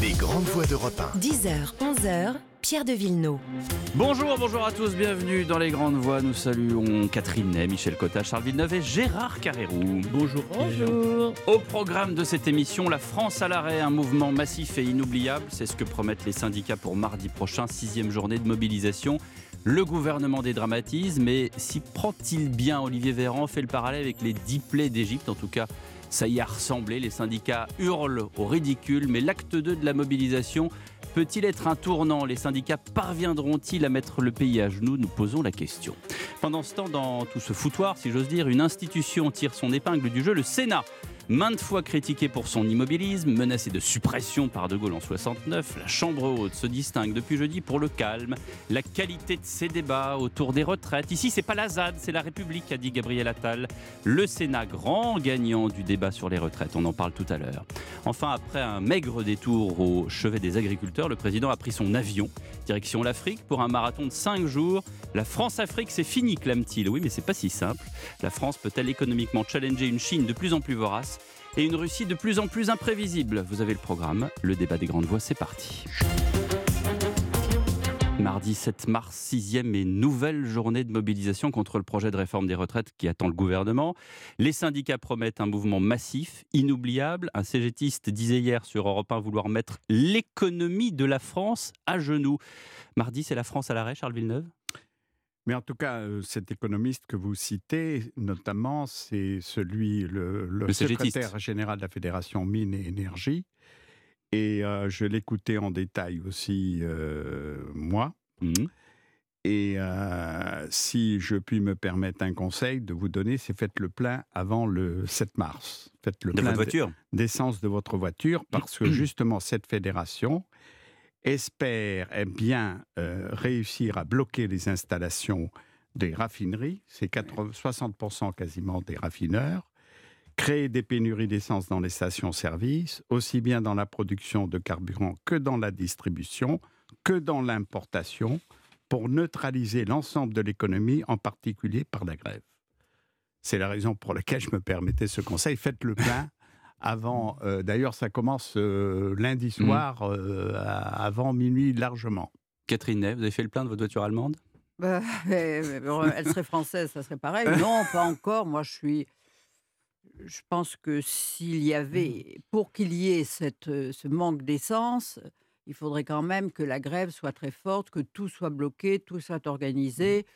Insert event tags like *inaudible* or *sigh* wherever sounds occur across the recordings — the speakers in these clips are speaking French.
Les grandes voix d'Europe 1. 10h, 11h, Pierre de Villeneuve. Bonjour, bonjour à tous, bienvenue dans les grandes voix. Nous saluons Catherine Ney, Michel Cotta, Charles Villeneuve et Gérard Carrérou. Bonjour. Bonjour. Au programme de cette émission, la France à l'arrêt, un mouvement massif et inoubliable. C'est ce que promettent les syndicats pour mardi prochain, sixième journée de mobilisation. Le gouvernement dédramatise, mais s'y prend-il bien? Olivier Véran fait le parallèle avec les dix plaies d'Égypte, en tout cas. Ça y a ressemblé, les syndicats hurlent au ridicule, mais l'acte 2 de la mobilisation peut-il être un tournant? Les syndicats parviendront-ils à mettre le pays à genoux? Nous posons la question. Pendant ce temps, dans tout ce foutoir, si j'ose dire, une institution tire son épingle du jeu, le Sénat. Maintes fois critiqué pour son immobilisme, menacé de suppression par De Gaulle en 69, la Chambre haute se distingue depuis jeudi pour le calme, la qualité de ses débats autour des retraites. Ici, c'est pas la ZAD, c'est la République, a dit Gabriel Attal. Le Sénat, grand gagnant du débat sur les retraites, on en parle tout à l'heure. Enfin, après un maigre détour au chevet des agriculteurs, le président a pris son avion, direction l'Afrique, pour un marathon de 5 jours. La France-Afrique, c'est fini, clame-t-il. Oui, mais c'est pas si simple. La France peut-elle économiquement challenger une Chine de plus en plus vorace et une Russie de plus en plus imprévisible. Vous avez le programme, le débat des grandes voix, c'est parti. Mardi 7 mars, sixième et nouvelle journée de mobilisation contre le projet de réforme des retraites qui attend le gouvernement. Les syndicats promettent un mouvement massif, inoubliable. Un CGTiste disait hier sur Europe 1 vouloir mettre l'économie de la France à genoux. Mardi, c'est la France à l'arrêt, Charles Villeneuve? Mais en tout cas, cet économiste que vous citez, notamment, c'est celui, le, le, secrétaire général de la Fédération Mines et Énergie. Et euh, je l'écoutais en détail aussi, euh, moi. Mmh. Et si je puis me permettre un conseil de vous donner, c'est faites le plein avant le 7 mars. Faites le de plein d'essence de votre voiture, parce que justement, cette fédération, espère eh bien euh, réussir à bloquer les installations des raffineries, c'est 60% quasiment des raffineurs, créer des pénuries d'essence dans les stations-service, aussi bien dans la production de carburant que dans la distribution, que dans l'importation, pour neutraliser l'ensemble de l'économie, en particulier par la grève. C'est la raison pour laquelle je me permettais ce conseil. Faites le plein avant. Euh, d'ailleurs, ça commence euh, lundi mmh. soir, euh, avant minuit largement. Catherine Ney, vous avez fait le plein de votre voiture allemande? Bah, *laughs* Elle serait française, ça serait pareil. Non, *laughs* pas encore. Moi, je suis. Je pense que s'il y avait, pour qu'il y ait cette, ce manque d'essence, il faudrait quand même que la grève soit très forte, que tout soit bloqué, tout soit organisé.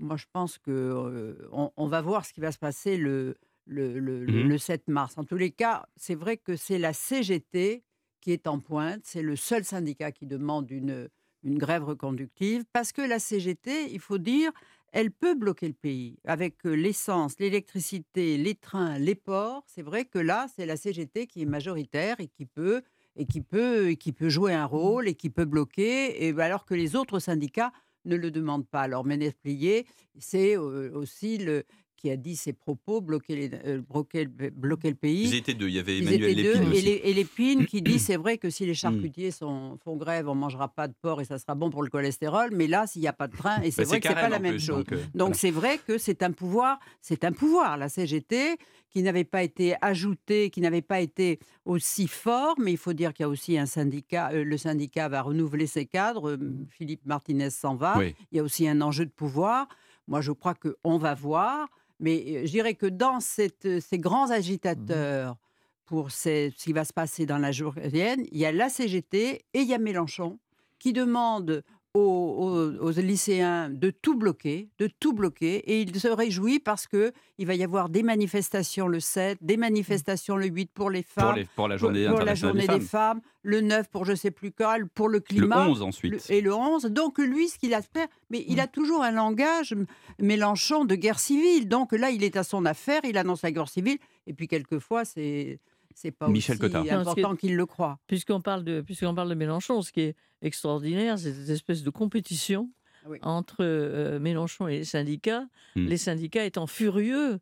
Moi, je pense que on, va voir ce qui va se passer le, le, 7 mmh mars. En tous les cas, c'est vrai que c'est la CGT qui est en pointe. C'est le seul syndicat qui demande une, une grève reconductive parce que la CGT, il faut dire, elle peut bloquer le pays avec l'essence, l'électricité, les trains, les ports. C'est vrai que là, c'est la CGT qui est majoritaire et qui peut et qui peut et qui peut jouer un rôle et qui peut bloquer et alors que les autres syndicats ne le demandent pas. Alors Ménez-Plié, c'est aussi le, qui a dit ses propos, bloquer, les, euh, bloquer, bloquer, le pays. Ils étaient deux, il y avait Emmanuel Lépine Et, Lépine qui dit, *clears throat* c'est vrai que si les mm. charcutiers sont, font grève, on ne mangera pas de porc et ça sera bon pour le cholestérol, mais là, s'il n'y a pas de train, et c'est bah, vrai que ce n'est pas la même chose. Donc euh, c'est vrai que c'est un pouvoir, c'est un pouvoir, la CGT, qui n'avait pas été ajouté, qui n'avait pas été aussi fort, mais il faut dire qu'il y a aussi un syndicat, euh, le syndicat va renouveler ses cadres, Philippe Martinez s'en va, il y a aussi un enjeu de pouvoir. Moi, je crois qu'on va voir. Mais je dirais que dans cette, ces grands mmh agitateurs pour ce qui va se passer dans la journée, il y a la CGT et il y a Mélenchon qui demandent aux, lycéens de tout bloquer, de tout bloquer, et il se réjouit parce que il va y avoir des manifestations le 7, des manifestations le 8 pour les femmes, pour, la journée, pour, la journée des, femmes. le 9 pour je sais plus quoi, pour le climat, le 11 ensuite, et le 11. Donc lui, ce qu'il espère, mais il a mm. toujours un langage Mélenchon de guerre civile. Donc là, il est à son affaire, il annonce la guerre civile, et puis quelquefois c'est c'est pas Michel aussi important qu'il le croit. Puisqu'on parle de puisqu'on parle de Mélenchon, ce qui est extraordinaire, c'est cette espèce de compétition ah entre euh, Mélenchon et les syndicats. Hmm. Les syndicats étant furieux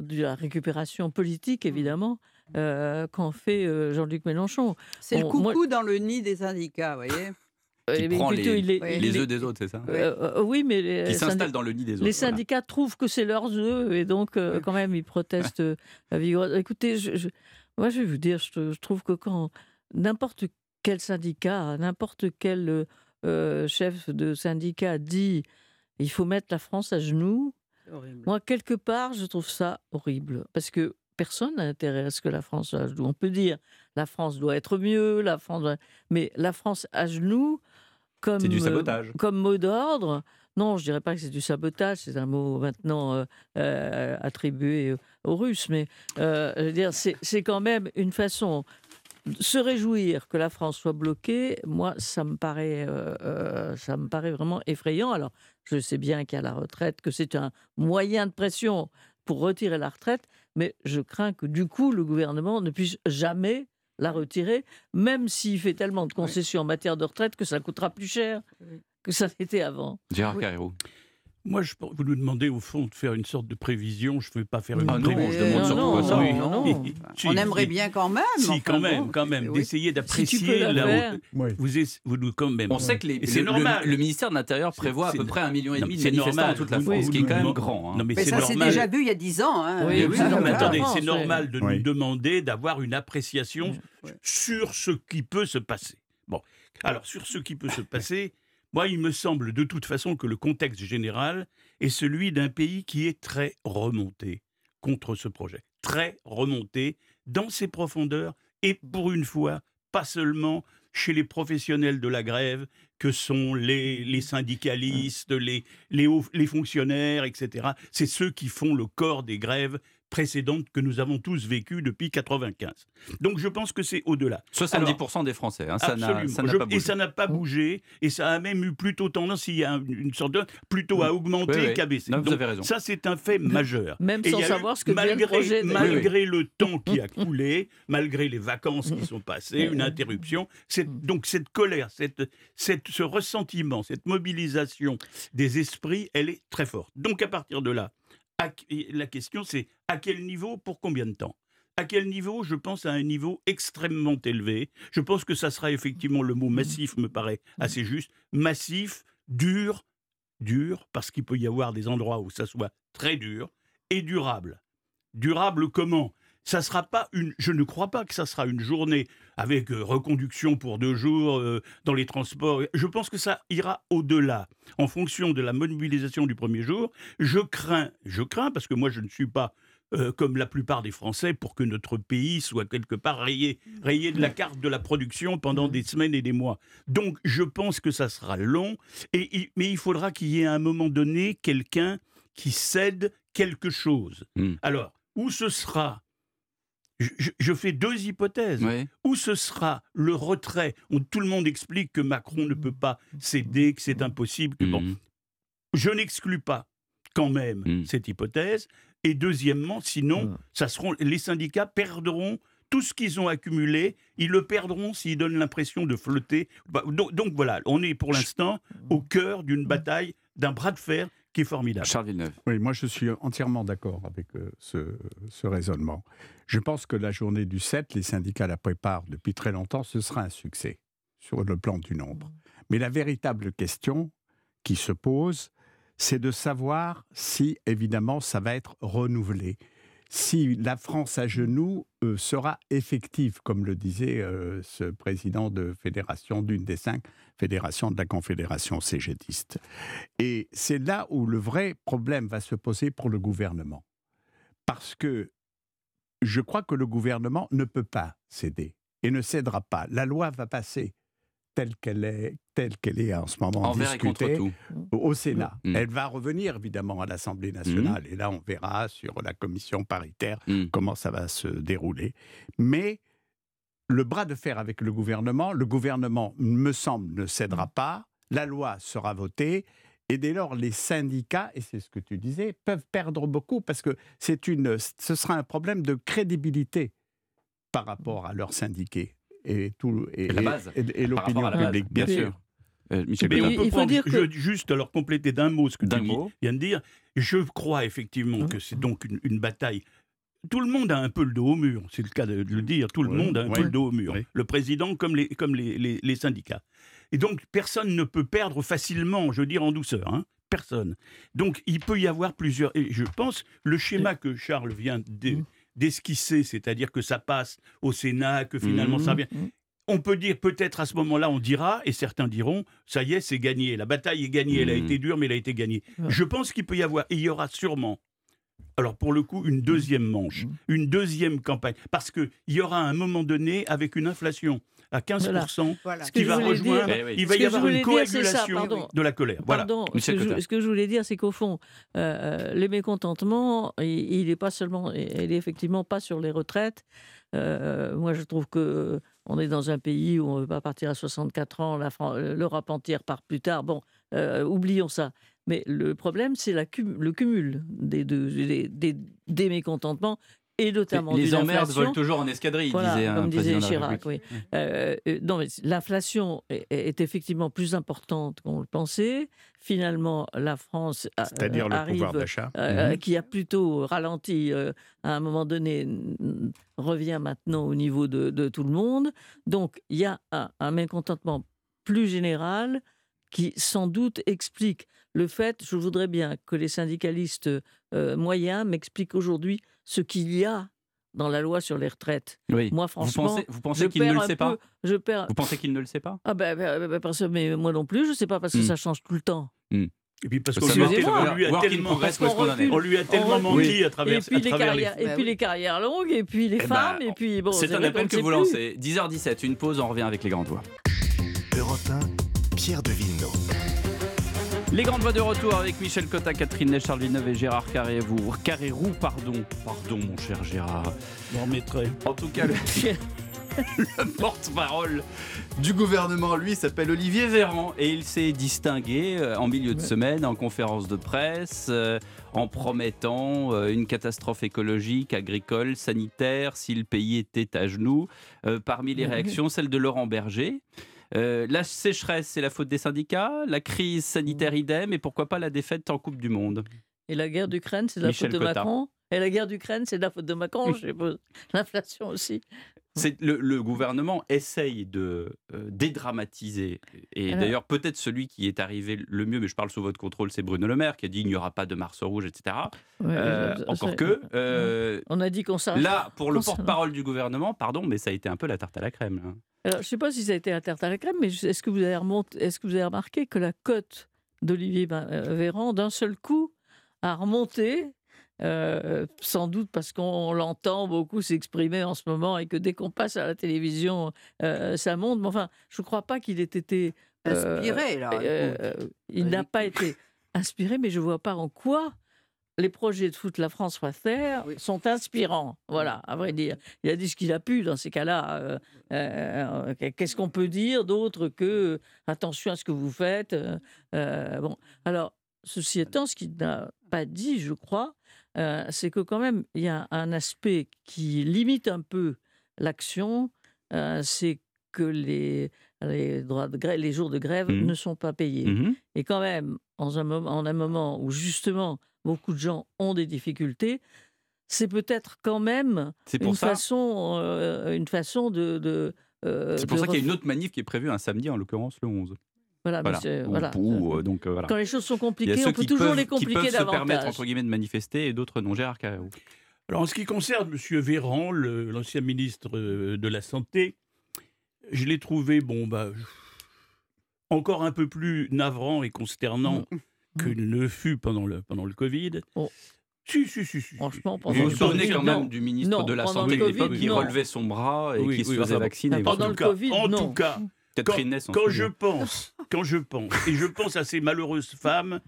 de la récupération politique, évidemment, euh, qu'en fait euh, Jean-Luc Mélenchon. C'est le coucou dans le nid des syndicats, vous voyez qui prend les, les, œufs des autres, c'est ça Oui, mais les, qui s'installe dans le nid des autres. Les syndicats trouvent que c'est leurs œufs et donc quand même ils protestent. Écoutez, je, moi je vais vous dire, je trouve que quand n'importe quel syndicat, n'importe quel euh, chef de syndicat dit il faut mettre la France à genoux. Moi, quelque part, je trouve ça horrible. Parce que personne n'a intérêt à ce que la France soit à genoux. On peut dire la France doit être mieux, la France mais la France à genoux, comme, du sabotage. comme mot d'ordre, non, je dirais pas que c'est du sabotage, c'est un mot maintenant euh, euh, attribué aux Russes, mais euh, je veux dire, c'est quand même une façon de se réjouir que la France soit bloquée. Moi, ça me paraît, ça me paraît vraiment effrayant. Alors, je sais bien qu'il y a la retraite, que c'est un moyen de pression pour retirer la retraite, mais je crains que du coup, le gouvernement ne puisse jamais la retirer, même s'il fait tellement de concessions en matière de retraite que ça coûtera plus cher que ça n'était avant. Gérard Carrero. Moi, je, vous nous demandez au fond de faire une sorte de prévision. Je ne veux pas faire une ah non, je demande sur non, ça. Non, non. *laughs* On aimerait bien quand même. Si, quand même, quand même, d'essayer d'apprécier la, Vous, vous nous quand même. On sait que le, normal. Le, ministère de l'Intérieur prévoit à peu près un million et demi de manifestants dans toute la France, ce qui est quand même grand. Hein. mais, ça, c'est déjà vu il y a dix ans. Hein. Oui, attendez, c'est normal de nous demander d'avoir une appréciation sur ce qui peut se passer. Bon, alors sur ce qui peut se passer. Moi, il me semble de toute façon que le contexte général est celui d'un pays qui est très remonté contre ce projet. Très remonté dans ses profondeurs et pour une fois, pas seulement chez les professionnels de la grève que sont les, syndicalistes, les, fonctionnaires, etc. C'est ceux qui font le corps des grèves précédente que nous avons tous vécue depuis 95. Donc je pense que c'est au-delà. 70% des Français, hein, ça n'a pas bougé. Et ça n'a pas bougé, et ça a même eu plutôt tendance, il y a une sorte de, plutôt à augmenter qu'à baisser. Donc, raison. Ça c'est un fait majeur. Même sans savoir ce que malgré, le projet Malgré le temps qui a coulé, malgré les vacances qui sont passées, une interruption, donc cette colère, cette, cette, ce ressentiment, cette mobilisation des esprits, elle est très forte. Donc à partir de là, la question c'est à quel niveau, pour combien de temps? À quel niveau Je pense à un niveau extrêmement élevé. Je pense que ça sera effectivement le mot massif, me paraît assez juste. Massif, dur, dur, parce qu'il peut y avoir des endroits où ça soit très dur, et durable. Durable comment? Ça sera pas une. Je ne crois pas que ça sera une journée avec euh, reconduction pour deux jours euh, dans les transports. Je pense que ça ira au-delà. En fonction de la mobilisation du premier jour, je crains, je crains parce que moi je ne suis pas euh, comme la plupart des Français, pour que notre pays soit quelque part rayé, rayé de la carte de la production pendant des semaines et des mois. Donc je pense que ça sera long, et, mais il faudra qu'il y ait à un moment donné quelqu'un qui cède quelque chose. Hmm. Alors, où ce sera je, fais deux hypothèses. Où ce sera le retrait où Tout le monde explique que Macron ne peut pas céder, que c'est impossible. Que, bon, mmh. je n'exclus pas quand même mmh. cette hypothèse. Et deuxièmement, sinon, mmh. ça seront, les syndicats perdront tout ce qu'ils ont accumulé, ils le perdront s'ils donnent l'impression de flotter. Bah, donc, voilà, on est pour l'instant au cœur d'une bataille, d'un bras de fer qui est formidable. Charles Villeneuve. Oui, moi je suis entièrement d'accord avec euh, ce, raisonnement. Je pense que la journée du 7, les syndicats la préparent depuis très longtemps, ce sera un succès sur le plan du nombre. Mais la véritable question qui se pose, c'est de savoir si, évidemment, ça va être renouvelé si la France à genoux euh, sera effective, comme le disait euh, ce président de fédération, d'une des cinq fédérations de la Confédération cégétiste. Et c'est là où le vrai problème va se poser pour le gouvernement. Parce que je crois que le gouvernement ne peut pas céder et ne cédera pas. La loi va passer telle qu'elle est, telle qu'elle est en ce moment discutée au Sénat. Mm. Elle va revenir évidemment à l'Assemblée nationale mm. et là on verra sur la commission paritaire mm. comment ça va se dérouler. Mais le bras de fer avec le gouvernement, le gouvernement me semble ne cédera pas, la loi sera votée. Et dès lors, les syndicats, et c'est ce que tu disais, peuvent perdre beaucoup parce que c'est une, ce sera un problème de crédibilité par rapport à leurs syndiqués et, tout, et, et, l'opinion publique, bien sûr. Euh, mais on peut dire que... juste alors compléter d'un mot ce que tu viens de dire. Je crois effectivement que c'est donc une, bataille. Tout le monde a un peu le dos au mur, c'est le cas de le dire. Tout le monde a un peu le dos au mur. Le président comme les, comme les, les, syndicats. Et donc personne ne peut perdre facilement, je veux dire en douceur. Hein. personne. Donc il peut y avoir plusieurs. Et je pense le schéma que Charles vient mmh d'esquisser, c'est-à-dire que ça passe au Sénat, que finalement ça mmh. vient. Mmh. on peut dire peut-être à ce moment-là, on dira, et certains diront, ça y est, c'est gagné. La bataille est gagnée. Elle a été dure, mais elle a été gagnée. Je pense qu'il peut y avoir, et il y aura sûrement, alors pour le coup, une deuxième manche, une deuxième campagne, parce qu'il y aura un moment donné avec une inflation à 15%. Voilà. Ce Qui va rejoindre, dire- Eh il va y avoir une dire, c'est ça, coagulation de la colère. Voilà. Pardon, ce que, je, Cotta. ce que je voulais dire, c'est qu'au fond, euh, euh, le mécontentement, il n'est pas seulement, il est effectivement pas sur les retraites. Euh, moi, je trouve que on est dans un pays où on ne veut pas partir à 64 ans, l'Europe entière part plus tard. Bon, euh, oublions ça. Mais le problème, c'est le cumul des, deux, des, des- des mécontentemment et notamment Les emmerdes inflation. volent toujours en escadrille, Voilà, disait un comme disait Chirac, oui. Euh, euh, non, mais l'inflation est, est effectivement plus importante qu'on le pensait. Finalement, la France a- C'est-à-dire euh, le arrive, pouvoir d'achat. euh, Mhm. qui a plutôt ralenti euh, à un moment donné, revient maintenant au niveau de, de tout le monde. Donc, il y a un, un mécontentement plus général qui, sans doute, explique le fait, je voudrais bien que les syndicalistes euh, moyens m'expliquent aujourd'hui ce qu'il y a dans la loi sur les retraites. Oui. Moi, Vous franchement, pensez, vous pensez je qu'il ne perds le sait pas peu- Je perds. Vous pensez qu'il ne le sait pas Ah ben, ben, ben, parce que- mais moi non plus, je ne sais pas parce que Hmm. ça change tout le temps. Et puis parce qu'on que lui, lui a tellement, on lui a tellement menti à Et travers, puis, à les travers carrières, et puis les carrières longues, et puis les Eh femmes, ben, et puis bon. C'est un appel que vous plus. lancez. 10h17, une pause, on revient avec les grandes voix. Europe 1, Pierre de Villeneuve. Les grandes voix de retour avec Michel Cotta, Catherine Ney, Charles Villeneuve et Gérard Carré-Vous. Carré-Roux, pardon. Pardon, mon cher Gérard. En tout cas, le, *laughs* le porte-parole du gouvernement, lui, s'appelle Olivier Véran et il s'est distingué euh, en milieu de semaine en conférence de presse euh, en promettant euh, une catastrophe écologique, agricole, sanitaire si le pays était à genoux. Euh, parmi les réactions, celle de Laurent Berger. Euh, la sécheresse, c'est la faute des syndicats, la crise sanitaire idem, et pourquoi pas la défaite en Coupe du Monde Et la guerre d'Ukraine, c'est la Michel faute de. Macron? Et la guerre d'Ukraine, c'est de la faute de Macron, *laughs* je suppose. L'inflation aussi. C'est le, le gouvernement essaye de euh, dédramatiser. Et Alors- d'ailleurs, peut-être celui qui est arrivé le mieux, mais je parle sous votre contrôle, c'est Bruno Le Maire qui a dit il n'y aura pas de Mars rouge, etc. Ouais, Euh, encore que euh, On a dit qu'on s'arrête. là, pour le porte-parole du gouvernement, pardon, mais ça a été un peu la tarte à la crème. là. Alors, je ne sais pas si ça a été un tarte à la crème, mais est-ce que vous avez, remonté- est-ce que vous avez remarqué que la cote d'Olivier Véran, d'un seul coup, a remonté euh, sans doute parce qu'on l'entend beaucoup s'exprimer en ce moment et que dès qu'on passe à la télévision, euh, ça monte. Mais enfin, je ne crois pas qu'il ait été. euh, Inspiré, là. il n'a pas été inspiré, mais je ne vois pas en quoi les projets de foot La France va faire Oui. sont inspirants. Voilà, à vrai dire. Il a dit ce qu'il a pu dans ces cas-là. Euh, euh, Qu'est-ce qu'on peut dire d'autre que attention à ce que vous faites euh, Bon, alors, ceci étant, ce qu'il n'a pas dit, je crois, euh, c'est que quand même, il y a un aspect qui limite un peu l'action, euh, c'est que les, les, droits de grève, les jours de grève Mhm. ne sont pas payés. Mhm. Et quand même, en un, moment, en un moment où justement beaucoup de gens ont des difficultés, c'est peut-être quand même pour une ça. façon, euh, une façon de. de euh, C'est pour ça qu'il y a une autre manif qui est prévue un samedi, en l'occurrence le 11. Voilà, mais Voilà. c'est- Ou- voilà. ou, euh, donc, euh, voilà. Quand les choses sont Il y a compliquées, ceux on peut qui toujours peuvent, les qui compliquer peuvent se permettre davantage. entre guillemets de manifester et d'autres non. Gérard Carreau. Alors, en ce qui concerne M. Véran, le- l'ancien ministre euh, de la Santé, je l'ai trouvé, bon, bah, encore un peu plus navrant et consternant que ne fut pendant le, pendant le Covid. Oh. Si, si, si, si. Franchement, pendant Vous le vous souvenez quand non. même du ministre Non, de la Santé le de l'époque Covid, qui non. relevait son bras et Oui, qui se faisait vacciner. Pendant En le Covid, en non. tout cas, Quand je pense, quand je pense, et je pense à ces malheureuses femmes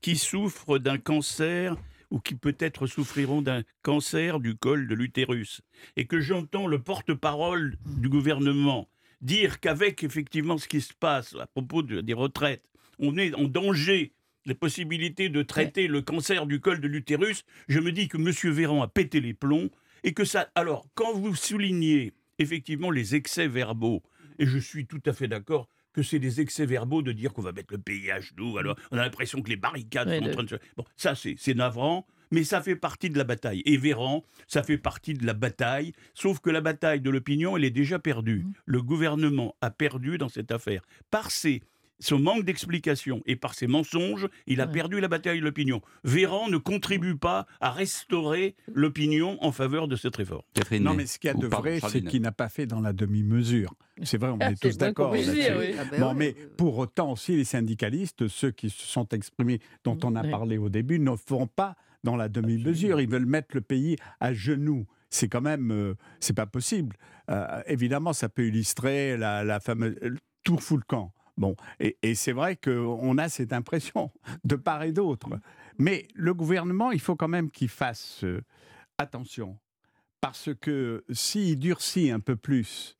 qui souffrent d'un cancer ou qui peut-être souffriront d'un cancer du col de l'utérus, et que j'entends le porte-parole du gouvernement dire qu'avec effectivement ce qui se passe à propos de- des retraites, on est en danger les possibilités de traiter le cancer du col de l'utérus, je me dis que M. Véran a pété les plombs et que ça. Alors, quand vous soulignez effectivement les excès verbaux, et je suis tout à fait d'accord que c'est des excès verbaux de dire qu'on va mettre le pays à genoux, alors on a l'impression que les barricades Oui, sont en train de se. Bon, ça c'est c'est navrant, mais ça fait partie de la bataille. Et Véran, ça fait partie de la bataille, sauf que la bataille de l'opinion, elle est déjà perdue. Le gouvernement a perdu dans cette affaire par ces son manque d'explication et par ses mensonges, il a perdu la bataille de l'opinion. Véran ne contribue pas à restaurer l'opinion en faveur de cette réforme. Catherine non, mais ce qu'il y a de vrai, c'est qu'il n'a pas fait dans la demi-mesure. C'est vrai, on est tous d'accord. Oui. Ah ben bon, mais pour autant aussi, les syndicalistes, ceux qui se sont exprimés, dont on a parlé au début, ne font pas dans la demi-mesure. Ils veulent mettre le pays à genoux c'est quand même, euh, c'est pas possible. Euh, évidemment, ça peut illustrer la, la fameuse tour full camp. Bon, et, c'est vrai qu'on a cette impression *laughs* de part et d'autre. Mais le gouvernement, il faut quand même qu'il fasse euh, attention. Parce que s'il durcit un peu plus,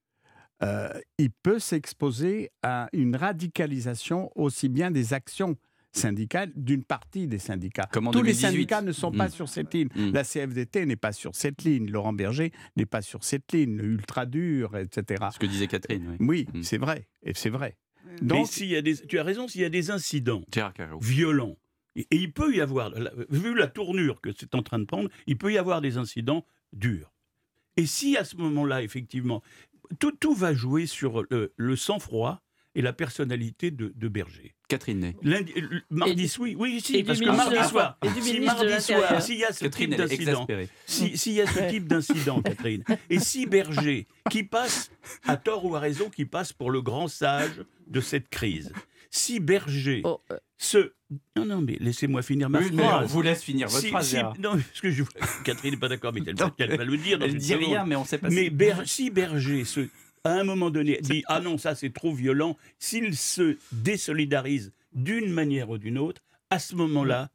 il peut s'exposer à une radicalisation aussi bien des actions syndicale d'une partie des syndicats. Tous les syndicats ne sont pas mm. sur cette ligne. Mm. La CFDT n'est pas sur cette ligne. Laurent Berger n'est pas sur cette ligne. Ultra dur, etc. Ce que disait Catherine. Oui, c'est vrai. Et c'est vrai. Donc, Mais y a des, tu as raison, s'il y a des incidents violents, et, il peut y avoir, vu la tournure que c'est en train de prendre, il peut y avoir des incidents durs. Et si à ce moment-là, effectivement, tout, tout va jouer sur le sang-froid et la personnalité de, Berger. Catherine Ney. mardi, soir, oui, si, parce que mardi soir, si mardi soir, s'il y a ce type d'incident, s'il y a ce type d'incident, Catherine, et si Berger, qui passe, à tort ou à raison, qui passe pour le grand sage de cette crise, si Berger oh, euh. se... Non, non, mais laissez-moi finir ma phrase. on vous laisse finir votre phrase. non, parce que je... Catherine n'est pas d'accord, mais elle, va le dire. elle ne dit rien, mais on ne sait pas. Mais si Berger se à un moment donné, dit Ah non, ça c'est trop violent, s'il se désolidarise d'une manière ou d'une autre, à ce moment-là,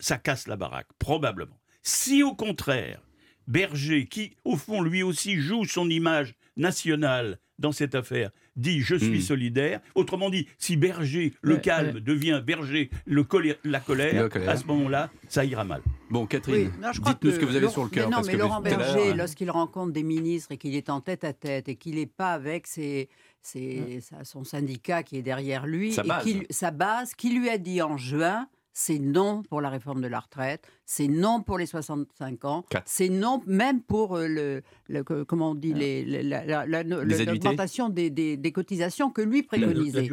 ça casse la baraque, probablement. Si au contraire, Berger, qui au fond lui aussi joue son image nationale dans cette affaire, dit je suis hmm. solidaire. Autrement dit, si Berger, le calme, devient Berger, le la colère, à ce moment-là, ça ira mal. Bon, Catherine, dites-nous ce que vous avez sur le cœur. non, mais Laurent Berger, lorsqu'il rencontre des ministres et qu'il est en tête à tête et qu'il n'est pas avec ses, son syndicat qui est derrière lui, sa base. et sa base, qui lui a dit en juin c'est non pour la réforme de la retraite, c'est non pour les 65 ans, c'est non même pour euh, le, comment on dit ah. l'augmentation des, des, cotisations que lui préconisait.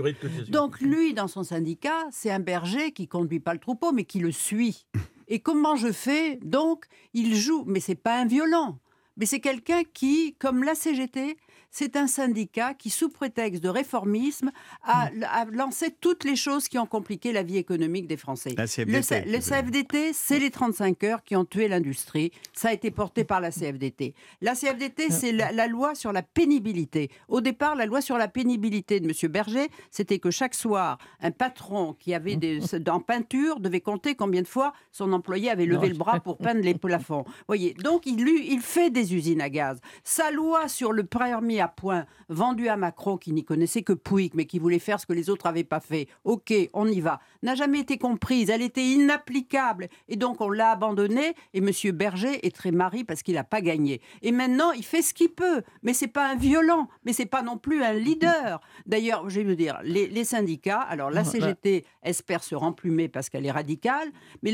Donc lui, dans son syndicat, c'est un berger qui conduit pas le troupeau, mais qui le suit. Et comment je fais Donc, il joue, mais c'est pas un violent, mais c'est quelqu'un qui, comme la CGT, c'est un syndicat qui, sous prétexte de réformisme, a, mm. lancé toutes les choses qui ont compliqué la vie économique des Français. La CFDT, le, CFDT, c'est les 35 heures qui ont tué l'industrie. Ça a été porté par la CFDT. La CFDT, mm. c'est la, loi sur la pénibilité. Au départ, la loi sur la pénibilité de M. Berger, c'était que chaque soir, un patron qui avait des, *laughs* en peinture devait compter combien de fois son employé avait levé le bras pour peindre les *laughs* plafonds. Voyez, donc il, il fait des usines à gaz. Sa loi sur le permis à point, vendu à Macron qui n'y connaissait que Pouic, mais qui voulait faire ce que les autres n'avaient pas fait. Ok, on y va. N'a jamais été comprise. Elle était inapplicable. Et donc on l'a abandonnée. Et M. Berger est très mari parce qu'il n'a pas gagné. Et maintenant, il fait ce qu'il peut. Mais c'est pas un violent. Mais c'est pas non plus un leader. D'ailleurs, je vais vous dire, les, syndicats, alors la CGT espère se remplumer parce qu'elle est radicale. Mais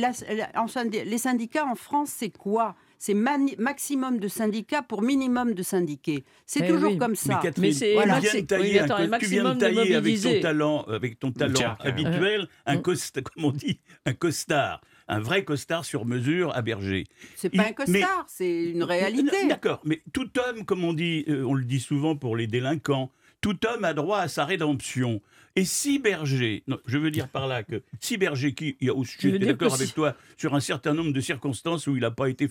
les syndicats en France, c'est quoi? C'est maximum de syndicats pour minimum de syndiqués. C'est eh toujours comme ça. Mais Catherine, tu viens de tailler, avec ton talent, avec ton talent habituel, un costard, *laughs* comme on dit, un costard un vrai costard sur mesure à Berger. C'est pas un costard, c'est une réalité. D'accord, mais tout homme, comme on dit, euh, on le dit souvent pour les délinquants, tout homme a droit à sa rédemption. Et si Berger, je veux dire par là que si Berger, qui, je suis d'accord avec toi sur un certain nombre de circonstances où il n'a pas été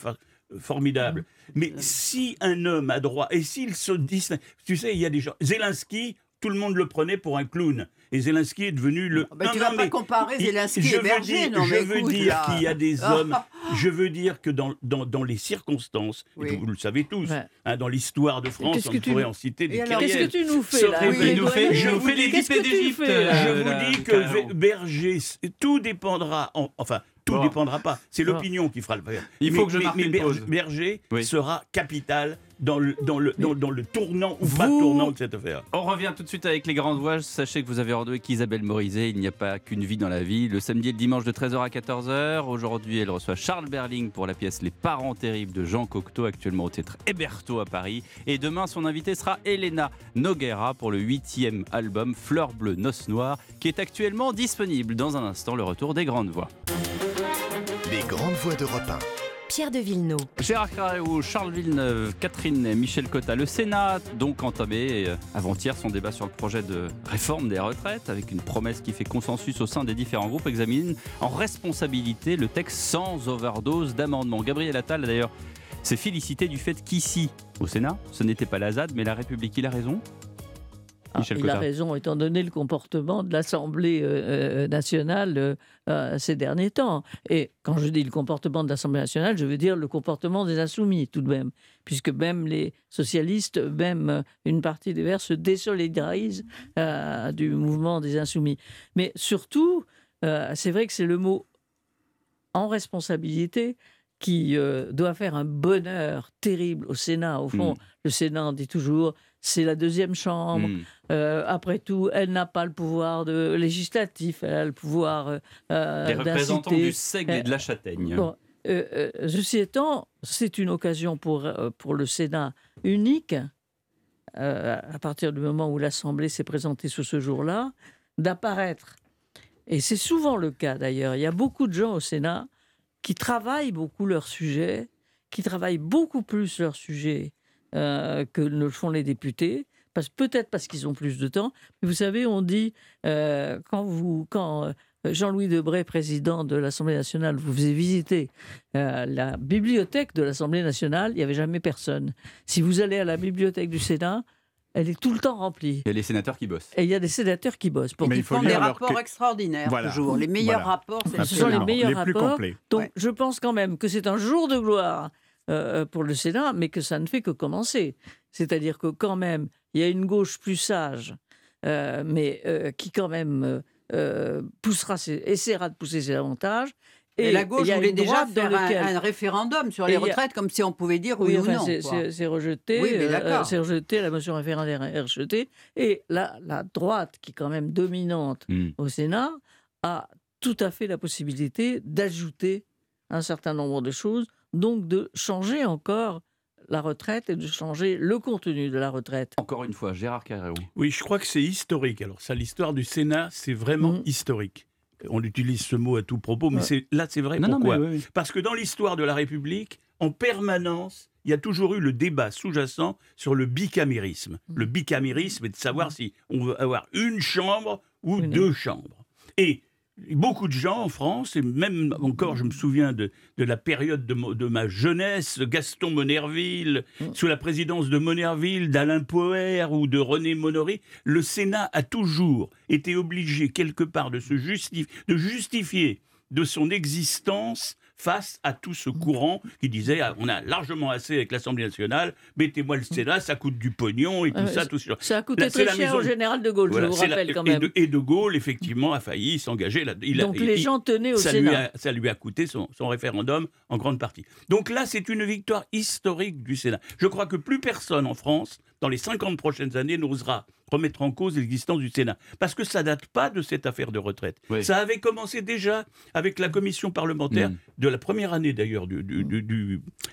formidable. Mais si un homme a droit, et s'il se dit, tu sais, il y a des gens, Zelensky, tout le monde le prenait pour un clown. Et Zelensky est devenu le. Ah ben, tu vas pas comparer Zelensky et Berger, non, Je veux dire qu'il y a des *laughs* hommes. je veux dire que dans, dans, dans les circonstances, et vous, le savez tous, hein, dans l'histoire de France, on pourrait en citer des Qu'est-ce que tu nous fais là Je vous fais l'équipe d'Égypte. Je vous dis que Berger, tout dépendra. enfin, tout ne Bon. dépendra pas. C'est l'opinion qui fera le faire. Il faut que je marque pause. Berger sera capital dans le, dans le, dans, dans le tournant ou pas Vous- tournant de cette affaire. On revient tout de suite avec les grandes voix. Sachez que vous avez rendez-vous avec Isabelle Morizet. Il n'y a pas qu'une vie dans la vie. Le samedi et le dimanche de 13h à 14h. Aujourd'hui, elle reçoit Charles Berling pour la pièce Les parents terribles de Jean Cocteau, actuellement au théâtre Héberto à Paris. Et demain, son invité sera Elena Noguera pour le huitième album Fleur bleue, noce noire, qui est actuellement disponible. Dans un instant, le retour des grandes voix. Les grandes voix d'Europe 1. Pierre de Villeneuve. Gérard Carreau, Charles Villeneuve, Catherine et Michel Cotta. Le Sénat donc entamé euh, avant-hier son débat sur le projet de réforme des retraites avec une promesse qui fait consensus au sein des différents groupes examine en responsabilité le texte sans overdose d'amendements. Gabriel Attal d'ailleurs s'est félicité du fait qu'ici au Sénat ce n'était pas la ZAD mais la République. Il a raison Ah, il a raison, étant donné le comportement de l'Assemblée euh, euh, nationale euh, euh, ces derniers temps. Et quand je dis le comportement de l'Assemblée nationale, je veux dire le comportement des insoumis tout de même, puisque même les socialistes, même une partie des Verts se désolidarisent du mouvement des insoumis. Mais surtout, c'est vrai que c'est le mot en responsabilité qui doit faire un bonheur terrible au Sénat. Au fond, Mm. le Sénat, dit toujours, c'est la deuxième chambre. Hmm. Euh, après tout, elle n'a pas le pouvoir de législatif, elle a le pouvoir euh, euh, Les représentants du Seigle et de la Châtaigne. Bon, euh, ceci étant, c'est une occasion pour, pour le Sénat unique, à partir du moment où l'Assemblée s'est présentée sous ce jour-là, d'apparaître. Et c'est souvent le cas d'ailleurs. Il y a beaucoup de gens au Sénat qui travaillent beaucoup leur sujet, qui travaillent beaucoup plus leur sujet euh, que ne le font les députés. Parce, peut-être parce qu'ils ont plus de temps. Mais vous savez, on dit, euh, quand, vous, quand euh, Jean-Louis Debré, président de l'Assemblée nationale, vous faisait visiter euh, la bibliothèque de l'Assemblée nationale, il n'y avait jamais personne. Si vous allez à la bibliothèque du Sénat, elle est tout le temps remplie. Il y a les sénateurs qui bossent. Et il y a des sénateurs qui bossent. Pour Mais il faut font des rapports que- extraordinaires, Voilà. toujours. Les meilleurs Voilà. rapports, c'est Ce sont les meilleurs rapports. complets. Donc Ouais. je pense quand même que c'est un jour de gloire euh, pour le Sénat, mais que ça ne fait que commencer. C'est-à-dire que quand même, il y a une gauche plus sage, euh, mais euh, qui quand même euh, euh, poussera ses- essaiera de pousser ses avantages. Et, la gauche voulait déjà faire un, lequel- un référendum sur les a- retraites, comme si on pouvait dire oui, Oui, ou non. c'est- rejeté. Oui, euh, c'est rejeté, la motion référendaire est rejetée. Et la, la droite, qui est quand même dominante Hmm. au Sénat, a tout à fait la possibilité d'ajouter un certain nombre de choses, donc de changer encore la retraite et de changer le contenu de la retraite. Encore une fois, Gérard Carreau. Oui, je crois que c'est historique. Alors ça, l'histoire du Sénat, c'est vraiment Mhm. historique. On utilise ce mot à tout propos, mais Ouais. là, c'est vrai. Non, non, Pourquoi mais oui, oui. Parce que dans l'histoire de la République, en permanence, il y a toujours eu le débat sous-jacent sur le bicamérisme. Mhm. Le bicamérisme est de savoir si on veut avoir une chambre ou deux chambres. Et beaucoup de gens en France, et même encore, je me souviens de, de la période de, mo- de ma jeunesse, Gaston Monerville, Mhm. sous la présidence de Monerville, d'Alain Poher ou de René Monory, le Sénat a toujours été obligé quelque part de se justif- de justifier de son existence face à tout ce courant qui disait ah, on a largement assez avec l'Assemblée nationale, mettez-moi le Sénat, ça coûte du pognon et tout Ah, ça, tout ça. Ça a coûté Là, c'est très la cher maison- au général de Gaulle, Voilà, je vous la- rappelle quand et même. de, et de Gaulle, effectivement, a failli s'engager. a- Donc les il- gens tenaient au ça lui, Sénat. a, ça lui a coûté son, son référendum en grande partie. Donc là, c'est une victoire historique du Sénat. Je crois que plus personne en France, dans les 50 prochaines années, n'osera remettre en cause l'existence du Sénat. Parce que ça date pas de cette affaire de retraite. Oui. Ça avait commencé déjà avec la commission parlementaire Mm. de la première année d'ailleurs du-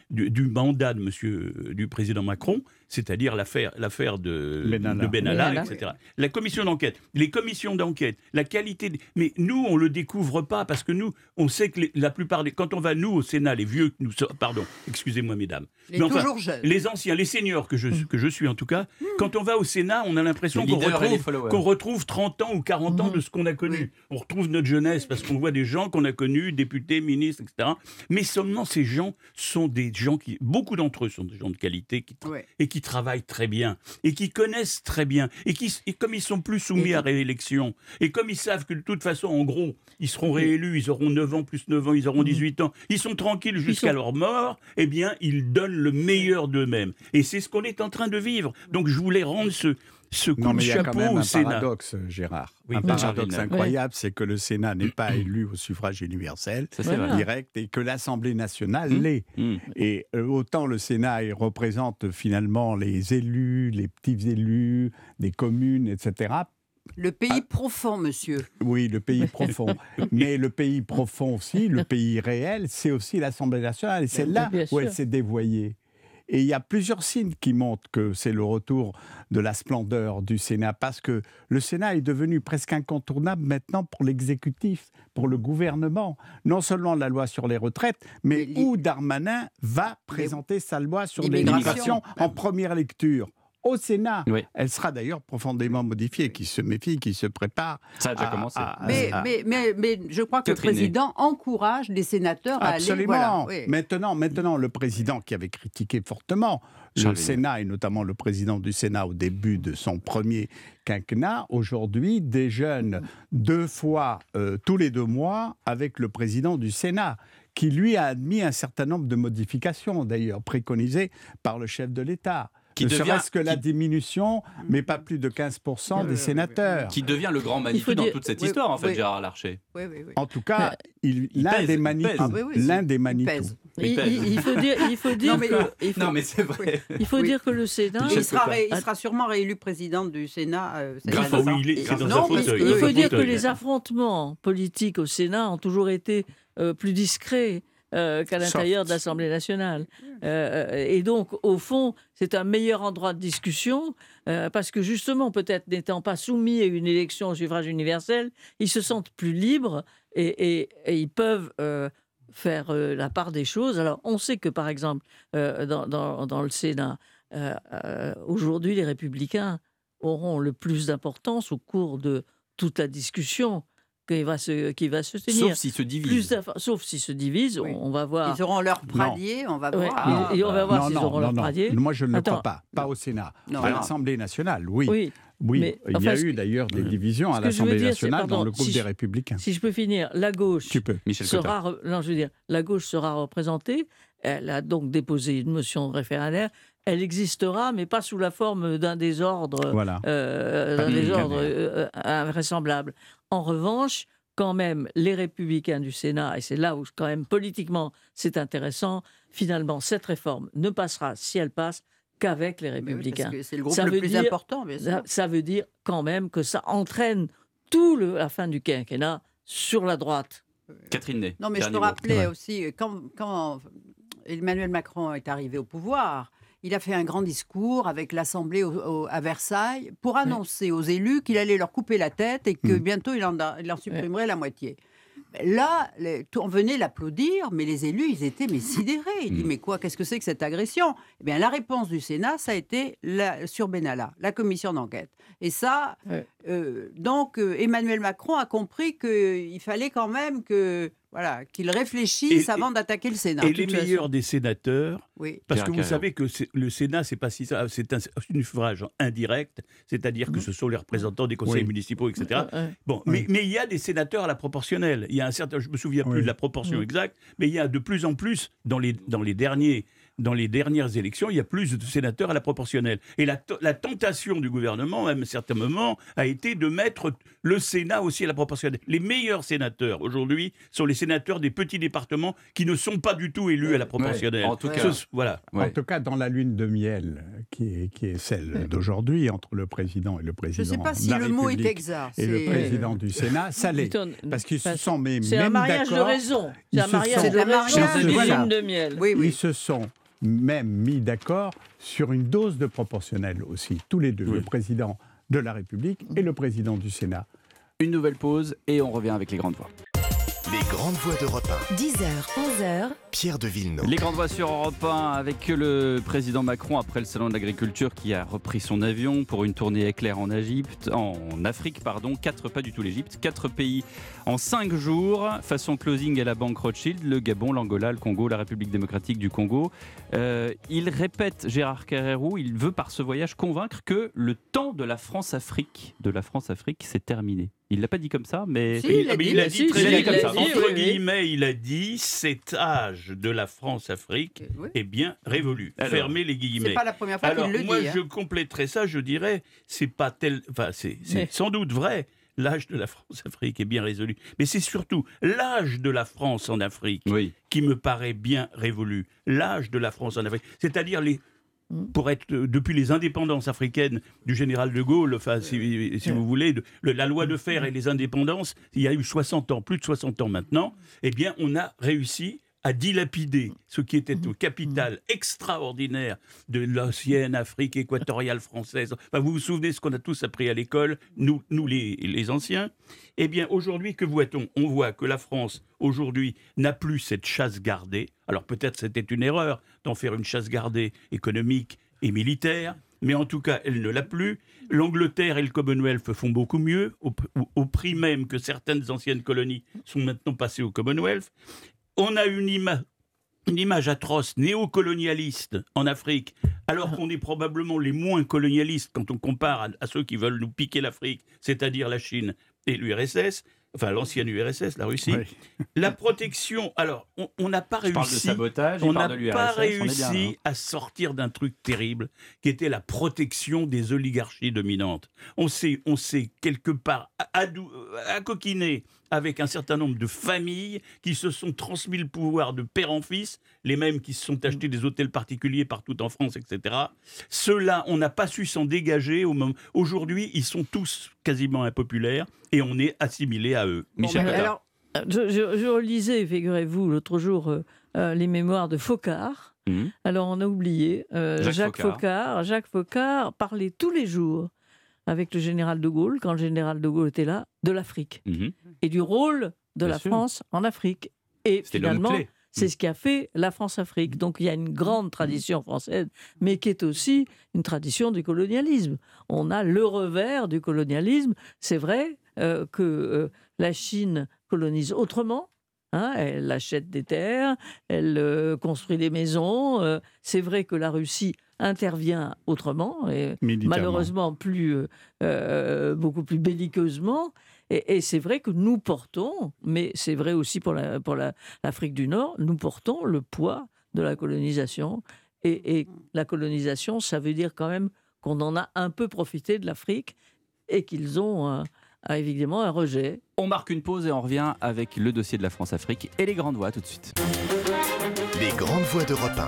du mandat de monsieur, du président Macron, c'est-à-dire l'affaire, l'affaire de Benalla. de Benalla, Benalla. etc. La commission d'enquête, les commissions d'enquête, la qualité. Mais nous, on le découvre pas parce que nous, on sait que les- la plupart des. Quand on va, nous, au Sénat, les vieux que nous sommes. Pardon, excusez-moi, mesdames. Il est Mais enfin, les anciens, les seniors que je, que je suis en tout cas, quand on va au Sénat, on a l'impression Les qu'on les retrouve, qu'on retrouve 30 ans ou 40 ans Mhm. de ce qu'on a connu. On retrouve notre jeunesse parce qu'on voit des gens qu'on a connus, députés, ministres, etc. Mais seulement ces gens sont des gens qui, beaucoup d'entre eux sont des gens de qualité qui, Ouais. et qui travaillent très bien et qui connaissent très bien et qui, et comme ils sont plus soumis Et- à réélection et comme ils savent que de toute façon, en gros, ils seront réélus, ils auront 9 ans plus 9 ans, ils auront 18 ans, ils sont tranquilles jusqu'à sont- leur mort, eh bien, ils donnent le meilleur d'eux-mêmes. Et c'est ce qu'on est en train de vivre. Donc, je voulais rendre ce, ce coup Non, de mais il y a quand même au un Sénat. paradoxe, Gérard. Oui, un paradoxe incroyable, c'est que le Sénat n'est pas élu au suffrage universel, Ça, direct, et que l'Assemblée nationale Mmh. l'est. Mmh. Et euh, autant le Sénat il représente finalement les élus, les petits élus, des communes, etc. Le pays profond, monsieur. Oui, le pays *laughs* profond. Mais le pays profond aussi, le *laughs* pays réel, c'est aussi l'Assemblée nationale. Et c'est là où elle s'est dévoyée. Et il y a plusieurs signes qui montrent que c'est le retour de la splendeur du Sénat, parce que le Sénat est devenu presque incontournable maintenant pour l'exécutif, pour le gouvernement. Non seulement la loi sur les retraites, mais où Darmanin va présenter sa loi sur l'immigration en première lecture. Au Sénat. Oui. Elle sera d'ailleurs profondément modifiée, qui se méfie, qui se prépare. Ça a déjà à- commencé. à- Mais, à- mais, mais, mais je crois que Catherine le président encourage les sénateurs à aller. Absolument. Voilà, oui. Maintenant, maintenant, le président qui avait critiqué fortement le Sénat et notamment le président du Sénat au début de son premier quinquennat, aujourd'hui déjeune deux fois euh, tous les deux mois avec le président du Sénat qui lui a admis un certain nombre de modifications, d'ailleurs préconisées par le chef de l'État. Qui ne devient- serait-ce que la qui- diminution, mais pas plus de 15% des sénateurs. Qui devient le grand Manitou dans dire- toute cette oui, histoire, en fait, oui. Gérard Larcher. Oui, oui, oui. En tout cas, l'un des il Manitou. L'un des Il Manitou. pèse. Il Il, pèse. il- faut dire, il faut *laughs* dire Non, mais- que, il faut, Non, mais c'est vrai. il faut Oui. dire que le Sénat. Il, sera Cotta. ré- il sera sûrement réélu président du Sénat. euh, Grâce à- oui, il est- dans Non, un fauteuil. Il faut dire que les affrontements politiques au Sénat ont toujours été euh, plus discrets euh, qu'à l'intérieur de l'Assemblée nationale. Euh, euh, et donc, au fond, c'est un meilleur endroit de discussion euh, parce que justement, peut-être n'étant pas soumis à une élection au suffrage universel, ils se sentent plus libres et, et- et ils peuvent faire la part des choses. Alors, on sait que, par exemple, dans, dans- dans le Sénat, aujourd'hui, les républicains auront le plus d'importance au cours de toute la discussion qui va se, qui va se tenir. Sauf s'ils se divisent. sauf s'ils se divisent, Oui. on, va voir. Ils auront leur pradier, on va Ouais, voir. et- et on va voir s'ils auront non, leur non. pradier. Moi, je ne le crois pas. Pas au Sénat. Non, à l'Assemblée nationale, oui. Oui, Oui, mais, il y a eu d'ailleurs des Ouais. divisions à l'Assemblée nationale dans le groupe si des je- Républicains. si je peux finir, la gauche Tu peux. Sera, re- non, je veux dire, la gauche sera représentée. Elle a donc déposé une motion référendaire. Elle existera, mais pas sous la forme d'un désordre, Voilà. euh, d'un désordre caméra. euh, invraisemblable. En revanche, quand même, les républicains du Sénat, et c'est là où quand même politiquement c'est intéressant, finalement, cette réforme ne passera, si elle passe, qu'avec les Mais oui, républicains. c'est le groupe Ça le veut plus dire- important, bien sûr. Ça, ça veut dire quand même que ça entraîne tout le, la fin du quinquennat sur la droite. Catherine Ney. Non, mais je te rappelais aussi, quand, quand Emmanuel Macron est arrivé au pouvoir, il a fait un grand discours avec l'Assemblée à Versailles pour annoncer aux élus qu'il allait leur couper la tête et que Mm. bientôt il en, a- il en supprimerait la moitié. Là, les- on venait l'applaudir, mais les élus, ils étaient mais sidérés. Ils disent, Mm. mais quoi, qu'est-ce que c'est que cette agression? Eh bien, la réponse du Sénat, ça a été la, sur Benalla, la commission d'enquête. Et ça, Ouais. Euh, donc, euh, Emmanuel Macron a compris qu'il fallait quand même que, voilà, qu'il réfléchisse Et- avant d'attaquer le Sénat. Et les meilleurs des sénateurs, Oui. parce Pierre que vous savez que le Sénat, c'est pas si ça, c'est un, suffrage indirect, c'est-à-dire que ce sont les représentants des conseils Oui. municipaux, etc. Euh, Bon, Oui. mais, mais il y a des sénateurs à la proportionnelle. Il y a un certain, je me souviens plus de la proportion exacte, mais il y a de plus en plus dans les dans les derniers dans les dernières élections, il y a plus de sénateurs à la proportionnelle. Et la, la tentation du gouvernement, à un certain moment, a été de mettre le Sénat aussi à la proportionnelle. Les meilleurs sénateurs aujourd'hui sont les sénateurs des petits départements qui ne sont pas du tout élus à la proportionnelle. en tout Ouais. cas, Ce- voilà. ouais. En tout cas, dans la lune de miel, qui est, qui est celle d'aujourd'hui, entre le président et le Je président ne sais pas si de la le mot est République exact. et le président du Sénat, ça l'est. Parce qu'ils se sont mis C'est un même mariage de raison. C'est un mariage de raison. lune de miel. Oui, oui. Ils se sont même mis d'accord sur une dose de proportionnelle aussi, tous les deux, Oui. le président de la République et le président du Sénat. Une nouvelle pause et on revient avec les grandes voix. Les grandes voix d'Europe 1. 10h, 11h, Pierre de Villeneuve. Les grandes voix sur Europe 1 avec le président Macron après le salon de l'agriculture qui a repris son avion pour une tournée éclair en Égypte, en Afrique pardon, quatre pas du tout l'Égypte, quatre pays en cinq jours, façon closing à la banque Rothschild, le Gabon, l'Angola, le Congo, la République démocratique du Congo. Euh, il répète Gérard Carrérou, il veut par ce voyage convaincre que le temps de la France-Afrique, de la France-Afrique, c'est terminé. Il l'a pas dit comme ça, mais Si, il, ah, mais il a dit si, si, comme l'a ça. Entre oui, oui. guillemets, il a dit cet âge de la France-Afrique Oui. est bien révolu. Alors, Fermez les C'est guillemets. pas la première fois Alors qu'il le moi, dit. hein. je compléterais ça. Je dirais, c'est pas tel. Enfin, c'est c'est Mais- sans doute vrai. L'âge de la France-Afrique est bien résolu. Mais c'est surtout l'âge de la France en Afrique oui. qui me paraît bien révolu. L'âge de la France en Afrique. C'est-à-dire les. Pour être euh, depuis les indépendances africaines du général de Gaulle, enfin, si, si vous voulez, de- le- la loi de fer et les indépendances, il y a eu 60 ans, plus de 60 ans maintenant, eh bien, on a réussi à dilapider ce qui était au capital extraordinaire de l'ancienne Afrique équatoriale française. Enfin, vous vous souvenez ce qu'on a tous appris à l'école, nous, nous les, les anciens Eh bien, aujourd'hui, que voit-on? On voit que la France, aujourd'hui, n'a plus cette chasse gardée. Alors peut-être c'était une erreur d'en faire une chasse gardée économique et militaire, mais en tout cas, elle ne l'a plus. L'Angleterre et le Commonwealth font beaucoup mieux, au prix même que certaines anciennes colonies sont maintenant passées au Commonwealth. On a une, ima- une image atroce néocolonialiste en Afrique, alors qu'on est probablement les moins colonialistes quand on compare à, à ceux qui veulent nous piquer l'Afrique, c'est-à-dire la Chine et l'URSS, enfin l'ancienne URSS, la Russie. Oui. La protection, alors, on- n'a pas parle de réussi sabotage, on n'a pas bien, réussi hein. à sortir d'un truc terrible qui était la protection des oligarchies dominantes. On s'est, on s'est quelque part adou- accoquiné avec un certain nombre de familles qui se sont transmis le pouvoir de père en fils, les mêmes qui se sont achetés des hôtels particuliers partout en France, etc. Ceux-là, on n'a pas su s'en dégager. Au moment... Aujourd'hui, ils sont tous quasiment impopulaires et on est assimilé à eux. Bon, Michel ben, alors, Je, je- je relisais, figurez-vous, l'autre jour, euh, euh, les mémoires de Focard. Mhm. Alors, on a oublié. euh, Jacques Jacques. Jacques Focard parlait tous les jours avec le général de Gaulle, quand le général de Gaulle était là, de l'Afrique Mhm. et du rôle de Bien la sûr. France en Afrique. Et finalement, c'est ce qui a fait la France-Afrique. Donc il y a une grande tradition française, mais qui est aussi une tradition du colonialisme. On a le revers du colonialisme. C'est vrai euh, que euh, la Chine colonise autrement. Hein, elle achète des terres, elle euh, construit des maisons. euh, c'est vrai que la Russie intervient autrement, et malheureusement plus, euh, beaucoup plus belliqueusement. Et, et c'est vrai que nous portons, mais c'est vrai aussi pour la- pour la- l'Afrique du Nord, nous portons le poids de la colonisation. Et, et la colonisation, ça veut dire quand même qu'on en a un peu profité de l'Afrique et qu'ils ont un- un- évidemment un rejet. On marque une pause et on revient avec le dossier de la France-Afrique et les grandes voix tout de suite. Les grandes voix d'Europe 1.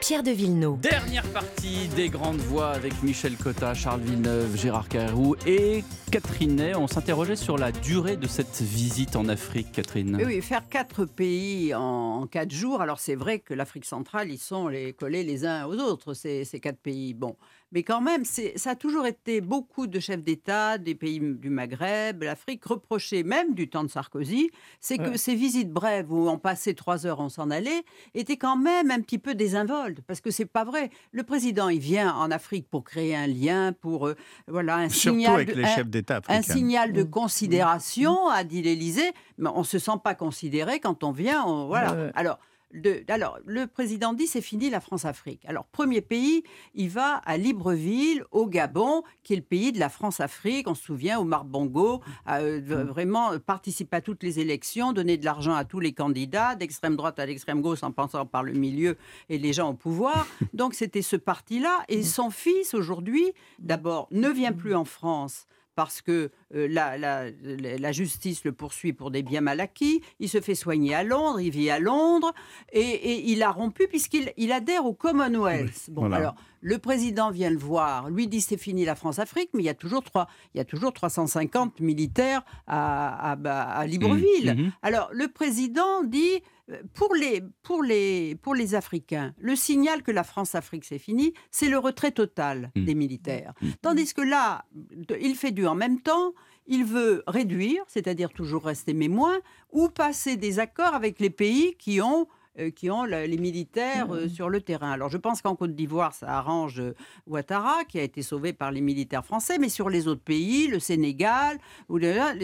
Pierre de Villeneuve. Dernière partie des grandes voix avec Michel Cotta, Charles Villeneuve, Gérard Carrérou et Catherine Ney. On s'interrogeait sur la durée de cette visite en Afrique, Catherine. Oui, faire quatre pays en, en quatre jours. Alors c'est vrai que l'Afrique centrale, ils sont les, collés les uns aux autres, ces, ces quatre pays. Bon, mais quand même, ça a toujours été beaucoup de chefs d'État des pays du Maghreb, l'Afrique reprochée, même du temps de Sarkozy, c'est que ces visites brèves où on passait trois heures, on s'en allait, étaient quand même un petit peu désinvoltes, parce que c'est pas vrai. Le président, il vient en Afrique pour créer un lien, pour euh, voilà un Surtout signal, avec de- les un- chefs d'État un signal de Mm. considération, a dit l'Élysée, mais on se sent pas considéré quand on vient. on- voilà. Ouais. Alors, de- alors, le président dit c'est fini la France-Afrique. Alors, premier pays, il va à Libreville, au Gabon, qui est le pays de la France-Afrique. On se souvient, Omar Bongo a euh, v- vraiment participé à toutes les élections, donné de l'argent à tous les candidats, d'extrême droite à l'extrême gauche, en passant par le milieu et les gens au pouvoir. *laughs* Donc, c'était ce parti-là. Et son fils, aujourd'hui, d'abord, ne vient plus en France parce que euh, la, la- justice le poursuit pour des biens mal acquis. Il se fait soigner à Londres, il vit à Londres, et, et il a rompu puisqu'il il adhère au Commonwealth. Bon, voilà. alors, le président vient le voir, lui dit c'est fini la France-Afrique, mais il y a toujours, trois, il y a toujours 350 militaires à, à- bah, à Libreville. Mhm. Alors, le président dit, pour les, pour, les, pour les Africains, le signal que la France-Afrique, c'est fini, c'est le retrait total Mm. des militaires. Mm. Tandis que là, il fait du en même temps, il veut réduire, c'est-à-dire toujours rester mais moins, ou passer des accords avec les pays qui ont euh, qui ont la- les militaires euh, sur le terrain. Alors je pense qu'en Côte d'Ivoire, ça arrange euh, Ouattara, qui a été sauvé par les militaires français, mais sur les autres pays, le Sénégal,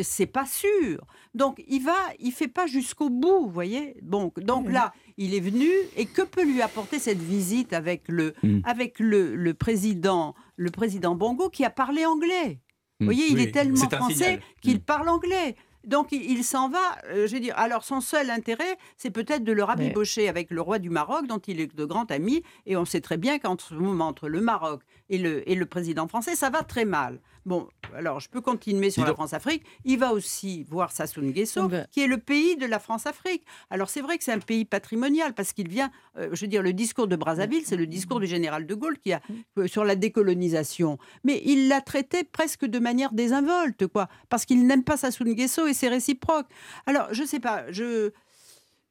c'est pas sûr. Donc il va, il fait pas jusqu'au bout, vous voyez. Donc, donc là, il est venu, et que peut lui apporter cette visite avec le, Mm. avec le, le président, le président Bongo, qui a parlé anglais Vous voyez, il Oui. est tellement français qu'il Mm. parle anglais. Donc il, il s'en va, euh, je veux dire. Alors son seul intérêt, c'est peut-être de le rabibocher avec le roi du Maroc, dont il est de grand ami. Et on sait très bien qu'entre ce moment entre le Maroc et le, et le président français, ça va très mal. Bon, alors je peux continuer sur la. France-Afrique. Il va aussi voir Sassou Nguesso, Ben- qui est le pays de la France-Afrique. Alors c'est vrai que c'est un pays patrimonial parce qu'il vient, euh, je veux dire, le discours de Brazzaville, c'est le discours du général de Gaulle qui a euh, sur la décolonisation. Mais il l'a traité presque de manière désinvolte, quoi, parce qu'il n'aime pas Sassou Nguesso et c'est réciproque. Alors je sais pas, je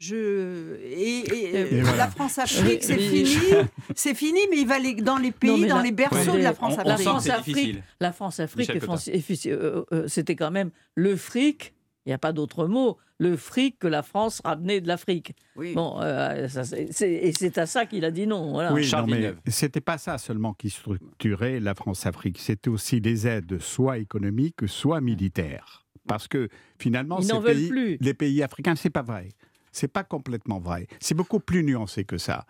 je et, et, euh, Et voilà. la France-Afrique, c'est fini, *laughs* c'est fini, mais il va aller dans les pays, Non, dans la- les berceaux Ouais. de la France-Afrique. La France-Afrique, euh, euh, c'était quand même le fric. Il n'y a pas d'autre mot. Le fric que la France ramenait de l'Afrique. Oui. Bon, euh, ça, et c'est à ça qu'il a dit non. Voilà. Oui, Charles non, mais c'était pas ça seulement qui structurait la France-Afrique, c'était aussi des aides soit économiques, soit militaires. Parce que finalement, Ils ces n'en veulent pays, plus. les pays africains, c'est pas vrai. C'est pas complètement vrai. C'est beaucoup plus nuancé que ça.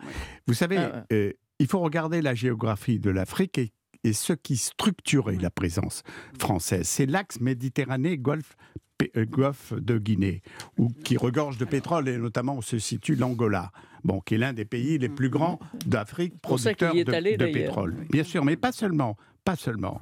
Vous savez, Ah euh, il faut regarder la géographie de l'Afrique et, et ce qui structurait la présence française. C'est l'axe Méditerranée-Golfe euh, Golfe de Guinée, où, qui regorge de pétrole et notamment où se situe l'Angola, bon, qui est l'un des pays les plus grands d'Afrique producteurs de, de pétrole. Bien sûr, mais pas seulement, pas seulement.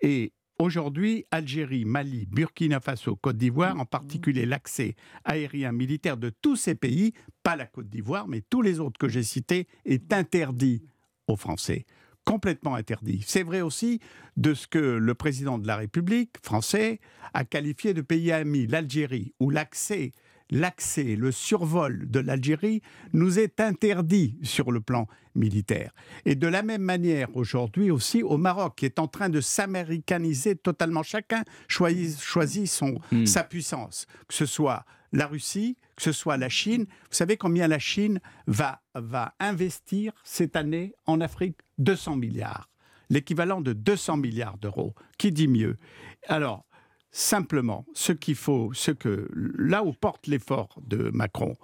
Et aujourd'hui, Algérie, Mali, Burkina Faso, Côte d'Ivoire, en particulier l'accès aérien militaire de tous ces pays, pas la Côte d'Ivoire, mais tous les autres que j'ai cités, est interdit aux Français complètement interdit. C'est vrai aussi de ce que le président de la République français a qualifié de pays ami, l'Algérie, où l'accès, l'accès, le survol de l'Algérie nous est interdit sur le plan militaire. Et de la même manière aujourd'hui aussi au Maroc, qui est en train de s'américaniser totalement. Chacun choisit, choisit son, Hmm. sa puissance, que ce soit la Russie, que ce soit la Chine. Vous savez combien la Chine va, va investir cette année en Afrique? 200 milliards. L'équivalent de 200 milliards d'euros. Qui dit mieux? Alors, simplement, ce qu'il faut, ce que là où porte l'effort de Macron,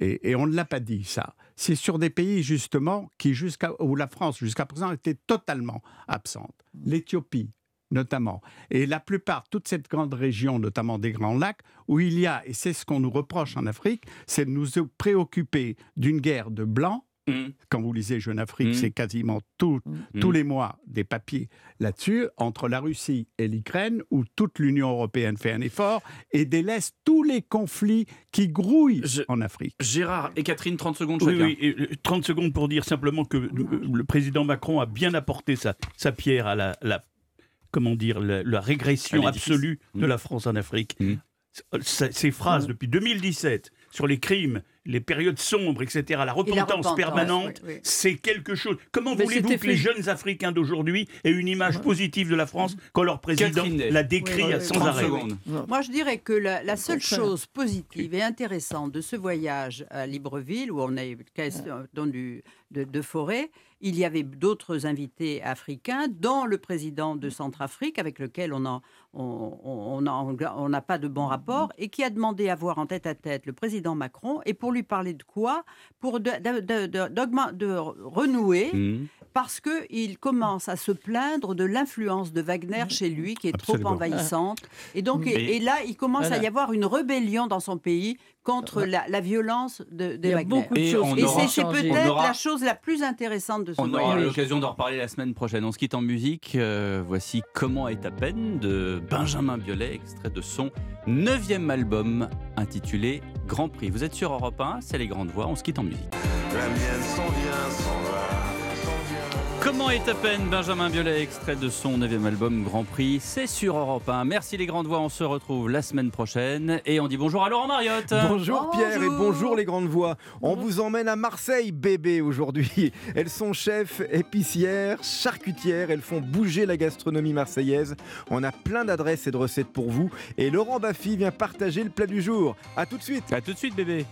et, on ne l'a pas dit ça, c'est sur des pays justement qui jusqu'à où la France jusqu'à présent était totalement absente. L'Éthiopie notamment, et la plupart, toute cette grande région, notamment des Grands Lacs, où il y a, et c'est ce qu'on nous reproche en Afrique, c'est de nous préoccuper d'une guerre de blancs. Mmh. Quand vous lisez Jeune Afrique, Mm. c'est quasiment tout, Mm. tous les mois des papiers là-dessus, entre la Russie et l'Ukraine, où toute l'Union européenne fait un effort et délaisse tous les conflits qui grouillent Je- en Afrique. Gérard et Catherine, 30 secondes Oui, chacun. oui, et, euh, 30 secondes pour dire simplement que le président Macron a bien apporté sa, sa pierre à la, la- comment dire, la, la régression absolue de Mm. la France en Afrique. Mm. Ces phrases depuis 2017 sur les crimes, les périodes sombres, etc., la repentance, repentance, permanente, oui, oui. c'est quelque chose. Comment voulez-vous que les jeunes Africains d'aujourd'hui aient une image positive de la France quand leur président la décrit Oui, sans 30 arrêt secondes. Moi, je dirais que la, la seule chose positive et intéressante de ce voyage à Libreville, où on a eu question dans du, de, de forêt, il y avait d'autres invités africains, dont le président de Centrafrique, avec lequel on n'a on, on, on a- on n'a pas de bon rapport, et qui a demandé à voir en tête à tête le président Macron, et pour lui parler de quoi? Pour de, de, de- de- d'augmen- de renouer Mmh. parce qu'il commence à se plaindre de l'influence de Wagner chez lui, qui est Absolument. trop envahissante. Et donc, Mais- et, et là, il commence à y avoir une rébellion dans son pays contre la, la violence de, de Il y a Wagner. beaucoup de Et choses Et c'est- peut-être aura- la chose la plus intéressante de ce On aura l'occasion d'en reparler la semaine prochaine. On se quitte en musique. Euh, voici Comment est à peine de Benjamin Biolay, extrait de son neuvième album intitulé Grand Prix. Vous êtes sur Europe 1, c'est les grandes voix. On se quitte en musique. La mienne s'en vient, s'en va. Comment est à peine Benjamin Biolay, extrait de son neuvième album Grand Prix. C'est sur Europe 1. Merci les grandes voix. On se retrouve la semaine prochaine. Et on dit bonjour à Laurent Mariotte. Bonjour Pierre et Bonjour. les grandes voix. On vous emmène à Marseille, bébé, aujourd'hui. *laughs* Elles sont chefs, épicières, charcutières. Elles font bouger la gastronomie marseillaise. On a plein d'adresses et de recettes pour vous. Et Laurent Baffy vient partager le plat du jour. A tout de suite. À tout de suite bébé.